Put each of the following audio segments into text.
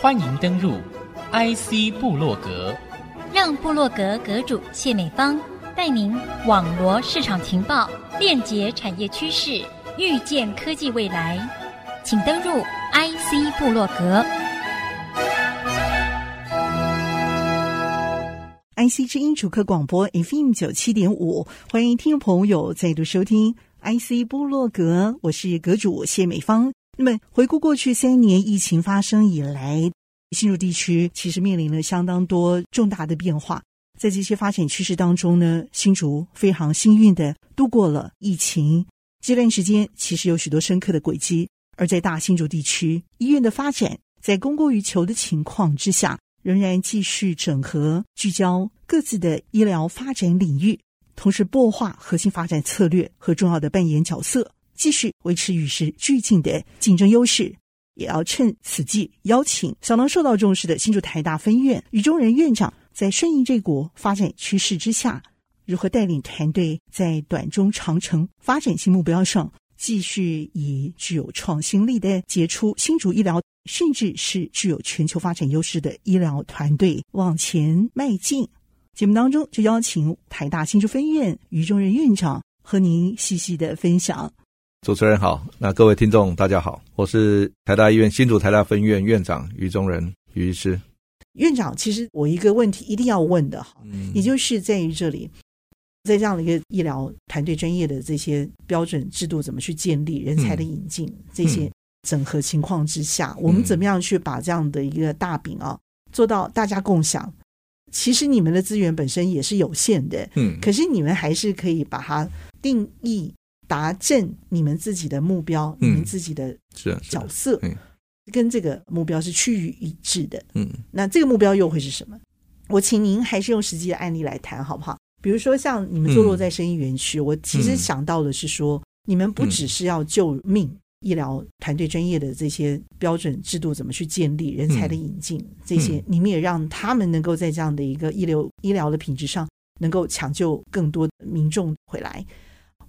欢迎登入 IC 部落格，让部落格阁主谢美芳带您网罗市场情报，链接产业趋势，预见科技未来。请登入 IC 部落格。IC 之音主客广播 FM 九七点五，欢迎听众朋友再度收听 IC 部落格，我是阁主谢美芳。那么，回顾过去三年疫情发生以来，新竹地区其实面临了相当多重大的变化。在这些发展趋势当中呢，新竹非常幸运的度过了疫情这段时间，其实有许多深刻的轨迹。而在大新竹地区，医院的发展在供过于求的情况之下，仍然继续整合、聚焦各自的医疗发展领域，同时擘画核心发展策略和重要的扮演角色。继续维持与时俱进的竞争优势，也要趁此际邀请相当受到重视的新竹台大分院于中仁院长，在顺应这股发展趋势之下，如何带领团队在短中长程发展新目标上，继续以具有创新力的杰出新竹医疗，甚至是具有全球发展优势的医疗团队往前迈进。节目当中就邀请台大新竹分院于中仁院长和您细细的分享。主持人好，那各位听众大家好，我是台大医院新竹台大分院院长于中仁于医师。院长，其实我一个问题一定要问的哈，嗯，也就是在于这里，在这样的一个医疗团队专业的这些标准制度怎么去建立，人才的引进，嗯，这些整合情况之下，嗯，我们怎么样去把这样的一个大饼啊做到大家共享？其实你们的资源本身也是有限的，嗯，可是你们还是可以把它定义。达成你们自己的目标，嗯、你们自己的角色，啊啊、跟这个目标是趋于一致的。嗯，那这个目标又会是什么？我请您还是用实际的案例来谈，好不好？比如说，像你们坐落在生意园区，嗯、我其实想到的是说，嗯、你们不只是要救命，嗯、医疗团队专业的这些标准制度怎么去建立，人才的引进，嗯、这些，你们也让他们能够在这样的一个医疗医疗的品质上，能够抢救更多的民众回来。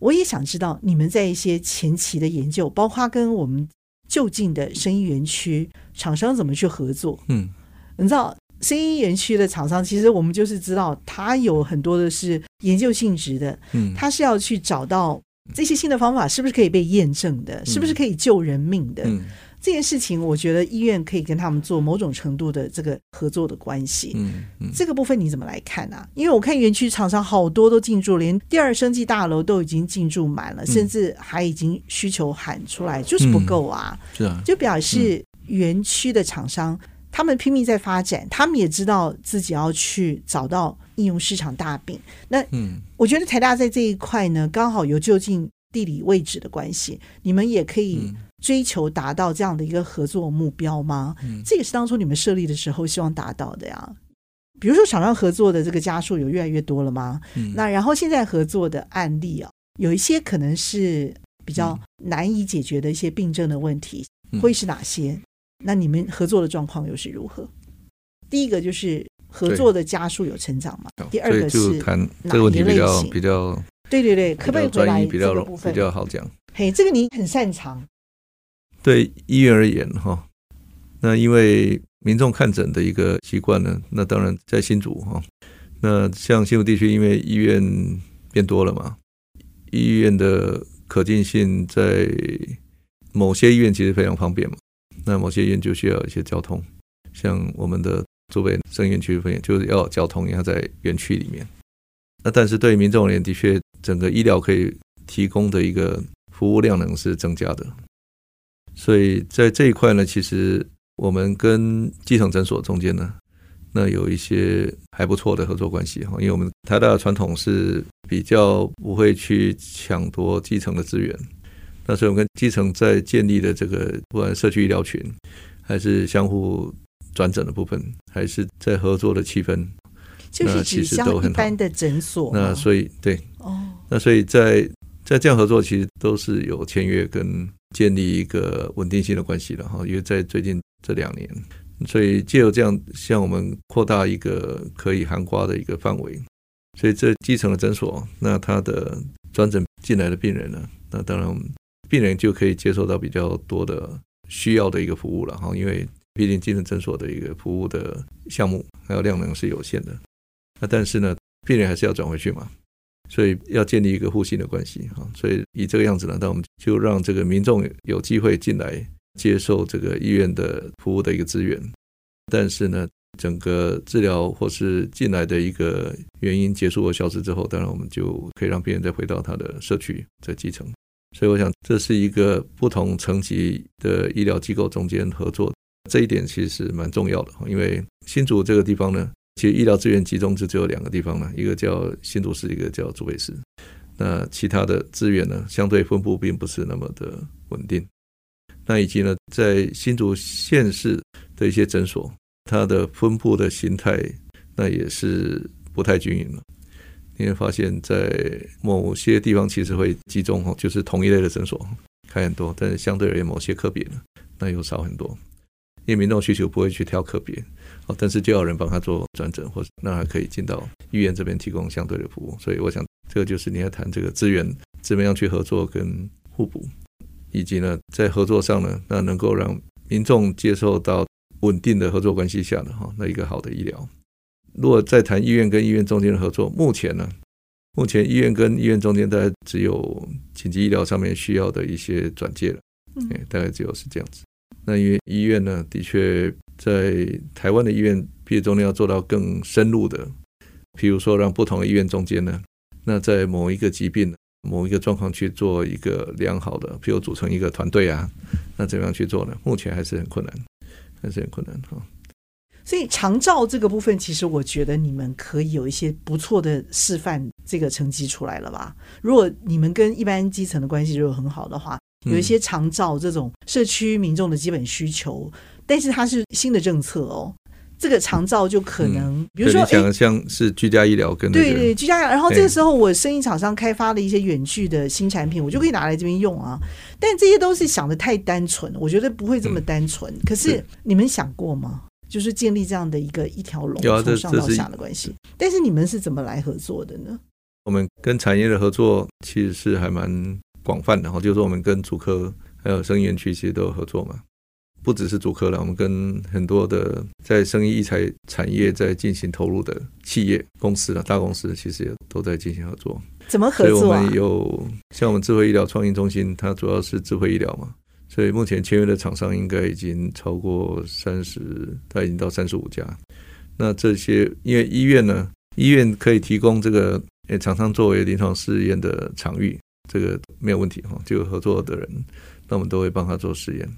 我也想知道你们在一些前期的研究，包括跟我们就近的生意园区厂商怎么去合作。嗯，你知道生意园区的厂商，其实我们就是知道，他有很多的是研究性质的。嗯，他是要去找到这些新的方法是不是可以被验证的，是不是可以救人命的。嗯。这件事情，我觉得医院可以跟他们做某种程度的这个合作的关系。嗯嗯，这个部分你怎么来看啊？因为我看园区厂商好多都进驻，连第二生技大楼都已经进驻满了，嗯、甚至还已经需求喊出来，就是不够啊。嗯、是啊，就表示园区的厂商他们拼命在发展，他们也知道自己要去找到应用市场大饼。那嗯，我觉得台大在这一块呢，刚好有就近地理位置的关系，你们也可以。追求达到这样的一个合作目标吗？嗯，这也是当初你们设立的时候希望达到的呀。比如说，厂商合作的这个家数有越来越多了吗？嗯，那然后现在合作的案例啊，有一些可能是比较难以解决的一些病症的问题，嗯，会是哪些？那你们合作的状况又是如何？第一个就是合作的加速有成长嘛？第二个是谈这个问题？比较对对对，可不可以回来比较比较好讲？嘿，这个你很擅长。对医院而言，哈，那因为民众看诊的一个习惯呢，那当然在新竹哈，那像新竹地区，因为医院变多了嘛，医院的可进性在某些医院其实非常方便嘛，那某些医院就需要一些交通，像我们的竹北生源区分院就是要交通，要在园区里面，那但是对民众而言，的确整个医疗可以提供的一个服务量能是增加的。所以在这一块呢，其实我们跟基层诊所中间呢，那有一些还不错的合作关系哈。因为我们台大的传统是比较不会去抢夺基层的资源，那所以我们跟基层在建立的这个不管社区医疗群，还是相互转诊的部分，还是在合作的气氛，就是其实都很一般的诊所。那所以对哦，那所以在在这样合作，其实都是有签约跟。建立一个稳定性的关系了哈，因为在最近这两年，所以借由这样向我们扩大一个可以涵盖的一个范围，所以这基层的诊所，那他的转诊进来的病人呢，那当然病人就可以接受到比较多的需要的一个服务了哈，因为毕竟精神诊所的一个服务的项目还有量能是有限的，那但是呢，病人还是要转回去嘛，所以要建立一个互信的关系啊，所以以这个样子呢，那我们就让这个民众有机会进来接受这个医院的服务的一个资源，但是呢。整个治疗或是进来的一个原因结束或消失之后，当然我们就可以让病人再回到他的社区，在基层。所以我想，这是一个不同层级的医疗机构中间合作，这一点其实蛮重要的。因为新竹这个地方呢，其实医疗资源集中就只有两个地方呢，一个叫新竹市，一个叫竹北市。那其他的资源呢，相对分布并不是那么的稳定。那以及呢，在新竹县市的一些诊所。它的分布的形态，那也是不太均匀了。你会发现在某些地方其实会集中哦，就是同一类的诊所开很多，但是相对而言，某些科别呢，那又少很多。因为民众需求不会去挑科别哦，但是就要人帮他做转诊，或者那还可以进到医院这边提供相对的服务。所以我想，这个就是你要谈这个资源怎么样去合作跟互补，以及呢，在合作上呢，那能够让民众接受到。稳定的合作关系下的哈，那一个好的医疗。如果再谈医院跟医院中间的合作，目前呢，目前医院跟医院中间大概只有紧急医疗上面需要的一些转介了，嗯，大概只有是这样子。那因为医院呢，的确在台湾的医院，毕业中间要做到更深入的，譬如说让不同的医院中间呢，那在某一个疾病、某一个状况去做一个良好的，譬如组成一个团队啊，那怎么样去做呢？目前还是很困难。还是很困难哈，所以长照这个部分，其实我觉得你们可以有一些不错的示范，这个成绩出来了吧？如果你们跟一般基层的关系如果很好的话，有一些长照这种社区民众的基本需求，但是它是新的政策哦。这个长照就可能，嗯、比如说，你想像是居家医疗跟、那个、对对居家，然后这个时候我生意厂商开发了一些远距的新产品，我就可以拿来这边用啊。但这些都是想的太单纯，我觉得不会这么单纯。嗯、可是你们想过吗？就是建立这样的一个一条龙，从上到下的关系。但是你们是怎么来合作的呢？我们跟产业的合作其实是还蛮广泛的哈，就是我们跟主科还有生医园区其实都有合作嘛。不只是主科了，我们跟很多的在生医医材产业在进行投入的企业公司了，大公司其实也都在进行合作。怎么合作啊？所以我们有像我们智慧医疗创新中心，它主要是智慧医疗嘛，所以目前签约的厂商应该已经超过三十，它已经到三十五家。那这些因为医院呢，医院可以提供这个诶厂商作为临床试验的场域，这个没有问题哈。就合作的人，那我们都会帮他做实验。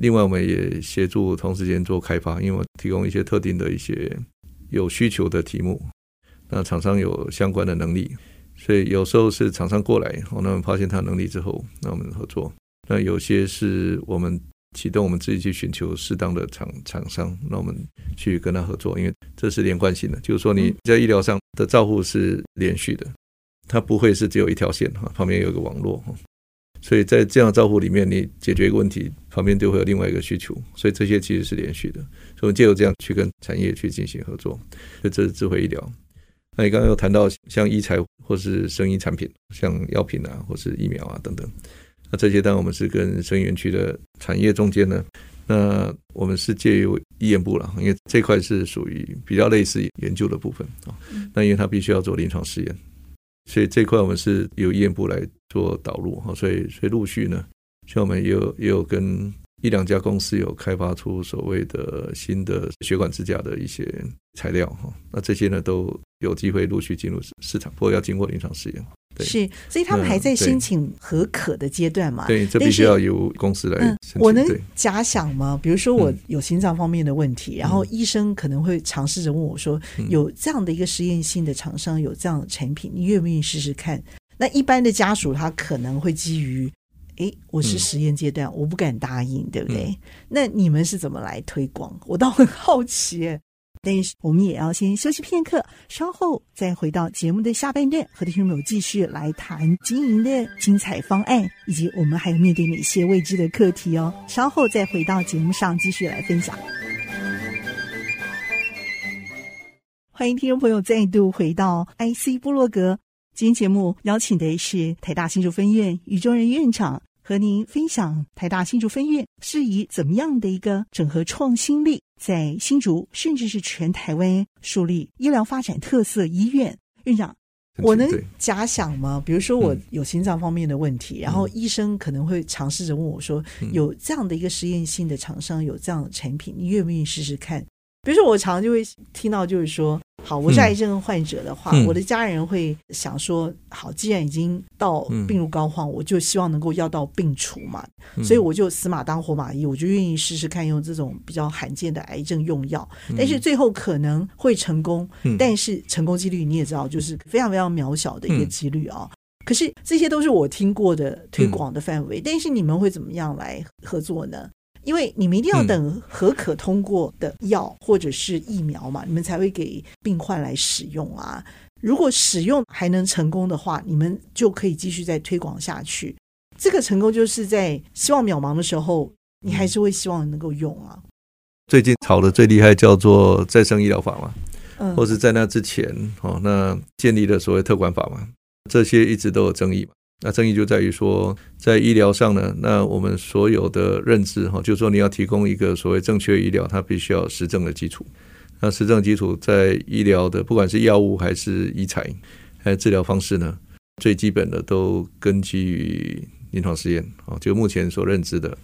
另外，我们也协助同时间做开发，因为我提供一些特定的一些有需求的题目，那厂商有相关的能力，所以有时候是厂商过来，那我们发现他能力之后，那我们合作。那有些是我们启动，我们自己去寻求适当的厂厂商，那我们去跟他合作，因为这是连贯性的，就是说你在医疗上的照护是连续的，它不会是只有一条线哈，旁边有一个网络哈。所以在这样的照顾里面，你解决一个问题，旁边就会有另外一个需求，所以这些其实是连续的。所以借由这样去跟产业去进行合作，所以这是智慧医疗。那你刚刚有谈到像医材或是生医产品，像药品啊，或是疫苗啊等等，那这些当然我们是跟生医园区的产业中间呢，那我们是借由医研部了，因为这块是属于比较类似研究的部分啊，那因为它必须要做临床试验。所以这块我们是由医院部来做导入哈，所以所以陆续呢，像我们也有也有跟一两家公司有开发出所谓的新的血管支架的一些材料哈，那这些呢都有机会陆续进入市场，不过要经过临床试验。对，是，所以他们还在申请合可的阶段嘛？对，这必须要由公司来申请。嗯，我能假想吗？比如说我有心脏方面的问题，嗯，然后医生可能会尝试着问我说：“嗯，有这样的一个实验性的厂商，有这样的产品，你愿不愿意试试看？”那一般的家属他可能会基于：“哎，我是实验阶段，嗯，我不敢答应，对不对？”嗯，那你们是怎么来推广？我倒很好奇。但是我们也要先休息片刻，稍后再回到节目的下半段，和听众朋友继续来谈经营的精彩方案，以及我们还有面对哪些未知的课题哦。稍后再回到节目上继续来分享。欢迎听众朋友再度回到 IC 部落格，今天节目邀请的是台大新竹分院宇中仁院长和您分享台大新竹分院是以怎么样的一个整合创新力，在新竹甚至是全台湾树立医疗发展特色医院。院长，我能假想吗？比如说我有心脏方面的问题，嗯、然后医生可能会尝试着问我说：“嗯、有这样的一个实验性的厂商，有这样的产品，你愿不愿意试试看？”比如说，我常常就会听到，就是说，好，我是癌症患者的话，嗯、我的家人会想说，好，既然已经到病入膏肓，嗯、我就希望能够药到病除嘛，嗯、所以我就死马当活马医，我就愿意试试看用这种比较罕见的癌症用药，嗯、但是最后可能会成功，嗯、但是成功几率你也知道，就是非常非常渺小的一个几率啊。嗯、可是这些都是我听过的推广的范围，嗯、但是你们会怎么样来合作呢？因为你们一定要等核可通过的药或者是疫苗嘛，嗯、你们才会给病患来使用啊。如果使用还能成功的话，你们就可以继续再推广下去。这个成功就是在希望渺茫的时候，你还是会希望能够用啊。最近炒的最厉害叫做再生医疗法嘛，嗯，或是在那之前哦，那建立的所谓特管法嘛，这些一直都有争议嘛。那争议就在于说，在医疗上呢，那我们所有的认知哈，就是说你要提供一个所谓正确医疗，它必须要实证的基础。那实证基础在医疗的，不管是药物还是医材，还是治疗方式呢，最基本的都根基于临床试验啊，就目前所认知的。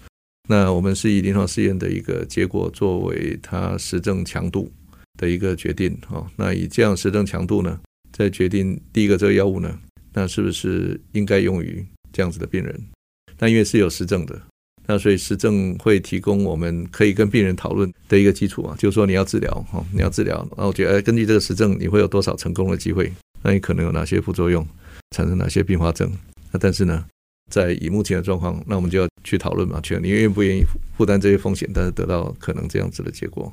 那我们是以临床试验的一个结果作为它实证强度的一个决定啊。那以这样实证强度呢，再决定第一个这个药物呢。那是不是应该用于这样子的病人？那因为是有实证的，那所以实证会提供我们可以跟病人讨论的一个基础啊，就是说你要治疗哈，你要治疗，那我觉得根据这个实证，你会有多少成功的机会？那你可能有哪些副作用，产生哪些并发症？那但是呢，在以目前的状况，那我们就要去讨论嘛，去你愿不愿意负担这些风险，但是得到可能这样子的结果？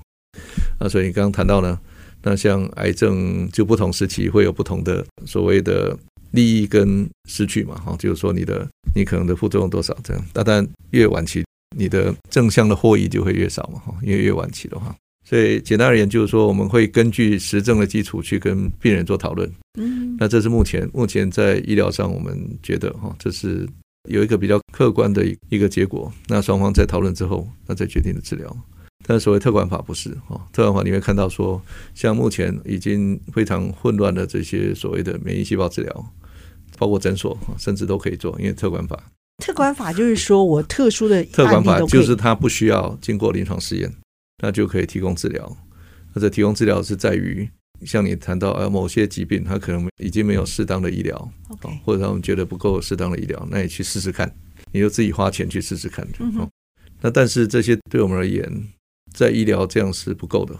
那所以你刚刚谈到呢，那像癌症就不同时期会有不同的所谓的。利益跟失去嘛，哈，就是说你的你可能的副作用多少这样，那当然越晚期你的正向的获益就会越少嘛，哈，因为越晚期的话，所以简单而言就是说我们会根据实证的基础去跟病人做讨论，嗯，那这是目前目前在医疗上我们觉得哈，这是有一个比较客观的一个结果，那双方在讨论之后，那再决定的治疗。但所谓特管法不是哈，特管法你会看到说，像目前已经非常混乱的这些所谓的免疫细胞治疗，包括诊所甚至都可以做，因为特管法。特管法就是说我特殊的特管法就是它不需要经过临床试验，那就可以提供治疗。或者提供治疗是在于，像你谈到呃某些疾病，它可能已经没有适当的医疗.或者他们觉得不够适当的医疗，那你去试试看，你就自己花钱去试试看。那但是这些对我们而言。在医疗这样是不够的，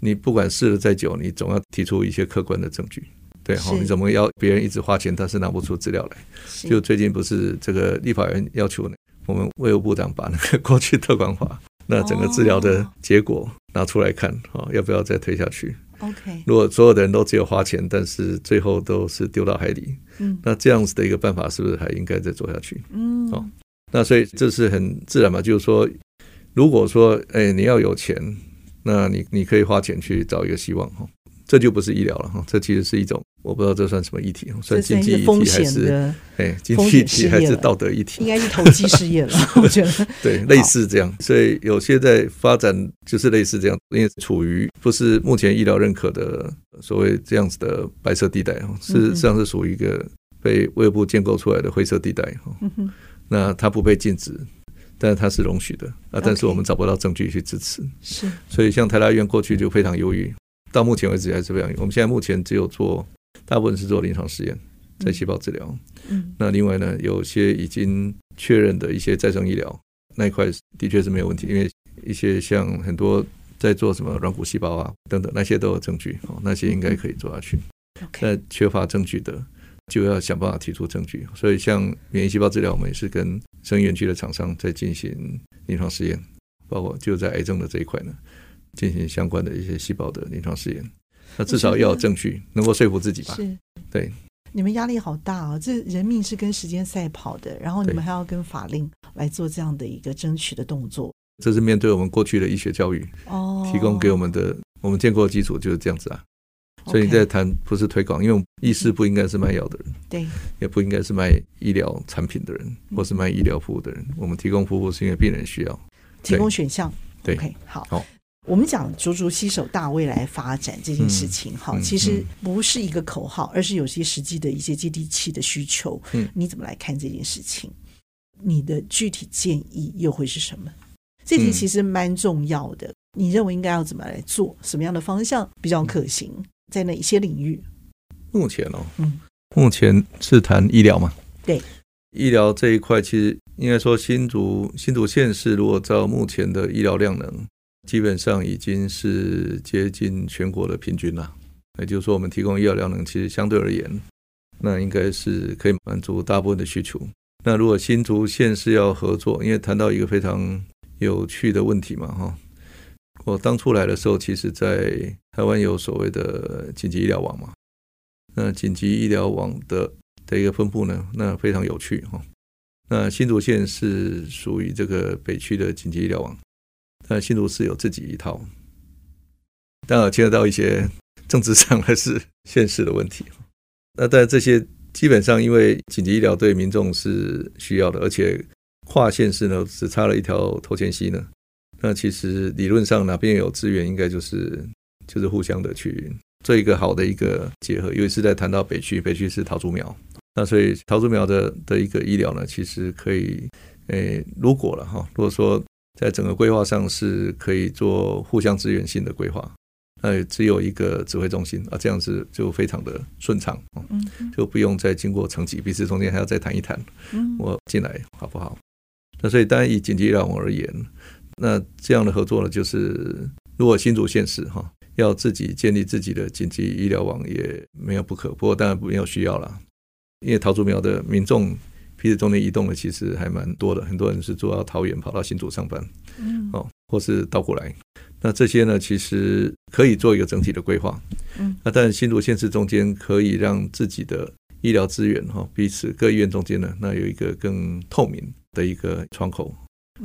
你不管试了再久，你总要提出一些客观的证据，对哈？你怎么要别人一直花钱，但是拿不出资料来？就最近不是这个立法院要求我们卫务部长把那个过去特管法那整个治疗的结果拿出来看，哈，要不要再推下去？OK，如果所有的人都只有花钱，但是最后都是丢到海里，嗯，那这样子的一个办法是不是还应该再做下去？嗯，哦，那所以这是很自然嘛，就是说。如果说，哎，你要有钱，那你你可以花钱去找一个希望哈，这就不是医疗了哈，这其实是一种，我不知道这算什么议题，算经济议题还是哎经济议题还是道德议题？应该是投机事业了，我觉得。对，类似这样，所以有些在发展就是类似这样，因为处于不是目前医疗认可的所谓这样子的白色地带哈，事实上是属于一个被卫部建构出来的灰色地带哈，那它不被禁止。但是它是容许的啊，但是我们找不到证据去支持，是所以像台大医院过去就非常犹豫，到目前为止还是非常犹豫。我们现在目前只有做，大部分是做临床试验，在细胞治疗，嗯，那另外呢，有些已经确认的一些再生医疗那一块的确是没有问题，因为一些像很多在做什么软骨细胞啊等等那些都有证据哦，那些应该可以做下去。那缺乏证据的。就要想办法提出证据，所以像免疫细胞治疗，我们也是跟生源区的厂商在进行临床试验，包括就在癌症的这一块呢，进行相关的一些细胞的临床试验。那至少要有证据，能够说服自己吧？是，对。你们压力好大啊！这人命是跟时间赛跑的，然后你们还要跟法令来做这样的一个争取的动作。这是面对我们过去的医学教育哦，提供给我们的我们建构的基础就是这样子啊。所以你在谈不是推广，因为医师不应该是卖药的人，对，也不应该是卖医疗产品的人，或是卖医疗服务的人。我们提供服务是因为病人需要，提供选项。对，OK，好。好，我们讲足足携手大未来发展这件事情，哈、嗯，其实不是一个口号，而是有些实际的一些接地气的需求。嗯，你怎么来看这件事情？你的具体建议又会是什么？这题其实蛮重要的。你认为应该要怎么来做？什么样的方向比较可行？在哪一些领域？目前哦，嗯，目前是谈医疗嘛？对，医疗这一块，其实应该说新竹新竹县市，如果照目前的医疗量能，基本上已经是接近全国的平均了。也就是说，我们提供医疗量能，其实相对而言，那应该是可以满足大部分的需求。那如果新竹县是要合作，因为谈到一个非常有趣的问题嘛，哈。我当初来的时候，其实在台湾有所谓的紧急医疗网嘛。那紧急医疗网的的一个分布呢，那非常有趣哈。那新竹县是属于这个北区的紧急医疗网，那新竹市有自己一套，当然牵扯到一些政治上还是现实的问题。那但这些基本上，因为紧急医疗对民众是需要的，而且跨县市呢只差了一条头前溪呢。那其实理论上哪边有资源，应该就是就是互相的去做一个好的一个结合。因为是在谈到北区，北区是桃竹苗，那所以桃竹苗的的一个医疗呢，其实可以，诶，如果了哈，如果说在整个规划上是可以做互相支援性的规划，那也只有一个指挥中心啊，这样子就非常的顺畅，嗯就不用再经过层级，彼此中间还要再谈一谈，嗯我进来好不好？那所以当然以紧急医疗网而言。那这样的合作呢，就是如果新竹县市哈要自己建立自己的紧急医疗网也没有不可，不过当然没有需要了，因为桃竹苗的民众彼此中间移动的其实还蛮多的，很多人是住到桃园跑到新竹上班，嗯，哦，或是倒过来，那这些呢其实可以做一个整体的规划，嗯，那但新竹县市中间可以让自己的医疗资源哈彼此各医院中间呢，那有一个更透明的一个窗口。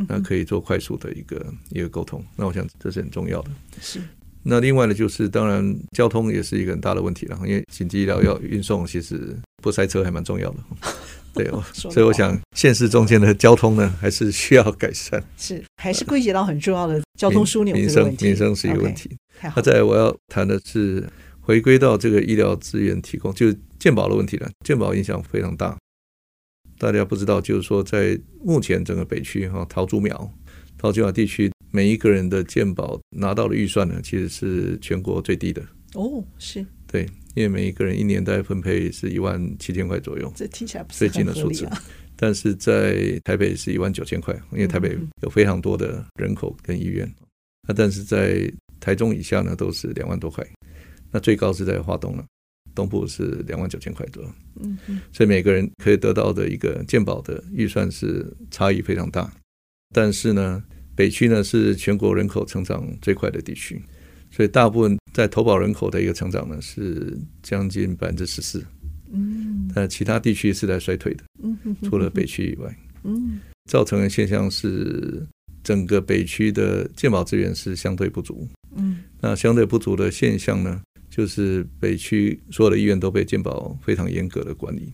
那可以做快速的一个一个沟通，那我想这是很重要的。是。那另外呢，就是当然交通也是一个很大的问题了，因为紧急医疗要运送，其实不塞车还蛮重要的。对，所以我想现实中间的交通呢，还是需要改善。是，还是归结到很重要的交通枢纽民生，民生是一个问题。那再我要谈的是回归到这个医疗资源提供，就是健保的问题了。健保影响非常大。大家不知道，就是说，在目前整个北区哈桃竹苗、桃竹苗地区，每一个人的健保拿到的预算呢，其实是全国最低的。哦，是。对，因为每一个人一年大概分配是一万七千块左右，这听起来不是最近的数字。但是在台北是一万九千块，因为台北有非常多的人口跟医院。那但是在台中以下呢，都是两万多块。那最高是在华东了。东部是两万九千块多，嗯嗯，所以每个人可以得到的一个健保的预算是差异非常大。但是呢，北区呢是全国人口成长最快的地区，所以大部分在投保人口的一个成长呢是将近百分之十四，嗯，但其他地区是在衰退的，嗯，除了北区以外，嗯，造成的现象是整个北区的健保资源是相对不足，嗯，那相对不足的现象呢？就是北区所有的医院都被健保非常严格的管理，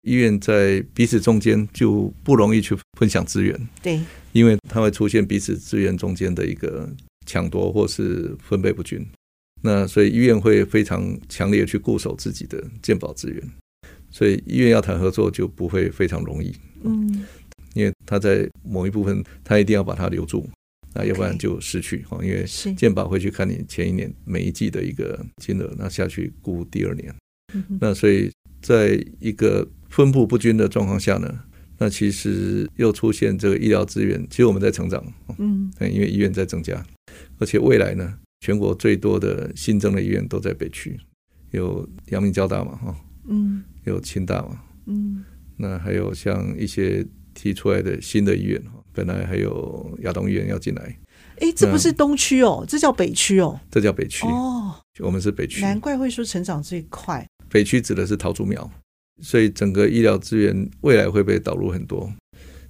医院在彼此中间就不容易去分享资源，对，因为它会出现彼此资源中间的一个抢夺或是分配不均，那所以医院会非常强烈的去固守自己的健保资源，所以医院要谈合作就不会非常容易，嗯，因为他在某一部分他一定要把它留住。那要不然就失去哈，因为健保会去看你前一年每一季的一个金额，那下去估第二年。那所以在一个分布不均的状况下呢，那其实又出现这个医疗资源，其实我们在成长，嗯，因为医院在增加，而且未来呢，全国最多的新增的医院都在北区，有阳明交大嘛，哈，嗯，有清大嘛，嗯，那还有像一些提出来的新的医院。本来还有亚东医院要进来，哎，这不是东区哦，这叫北区哦，这叫北区哦，我们是北区，难怪会说成长最快。北区指的是桃竹苗，所以整个医疗资源未来会被导入很多，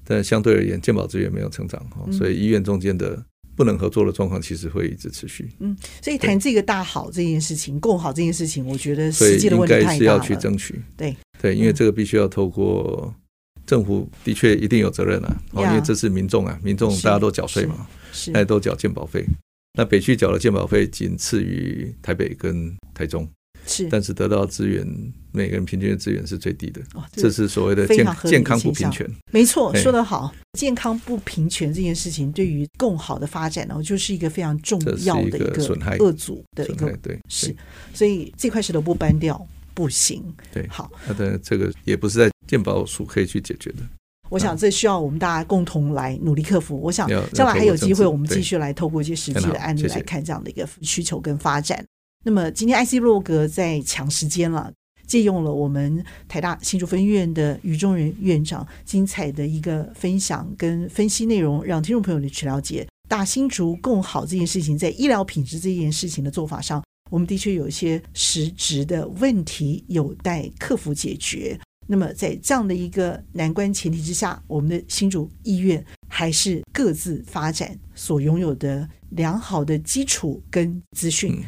但相对而言，健保资源没有成长哈，所以医院中间的不能合作的状况，其实会一直持续。嗯，所以谈这个大好这件事情，共好这件事情，我觉得实际的问题太大了。应该是要去争取。对对，因为这个必须要透过政府，的确一定有责任啊。哦，因为这是民众啊，民众大家都缴税嘛，大家都缴健保费。那北区缴的健保费仅次于台北跟台中。是，但是得到资源，每个人平均的资源是最低的。哦，这是所谓的健健康不平权。没错，说得好，健康不平权这件事情对于更好的发展呢，就是一个非常重要的一个损害恶阻的一个对。是，所以这块石头不搬掉不行。对，好，那的这个也不是在健保署可以去解决的。我想这需要我们大家共同来努力克服。我想将来还有机会，我们继续来透过一些实际的案例来看这样的一个需求跟发展。那么今天 IC 部落格在抢时间了，借用了我们台大新竹分院的于中仁院长精彩的一个分享跟分析内容，让听众朋友去了解大新竹共好这件事情在医疗品质这件事情的做法上，我们的确有一些实质的问题有待克服解决。那么在这样的一个难关前提之下，我们的新竹医院还是各自发展所拥有的良好的基础跟资讯。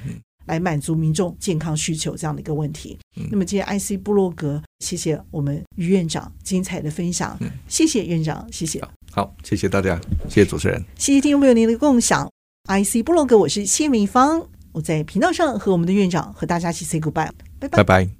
来满足民众健康需求这样的一个问题。嗯、那么今天 IC 部落格，谢谢我们于院长精彩的分享。嗯、谢谢院长，谢谢。好，谢谢大家，谢谢主持人，谢谢听众朋友您的共享。IC 部落格，我是谢明芳，我在频道上和我们的院长和大家一起 say goodbye，拜拜。拜拜。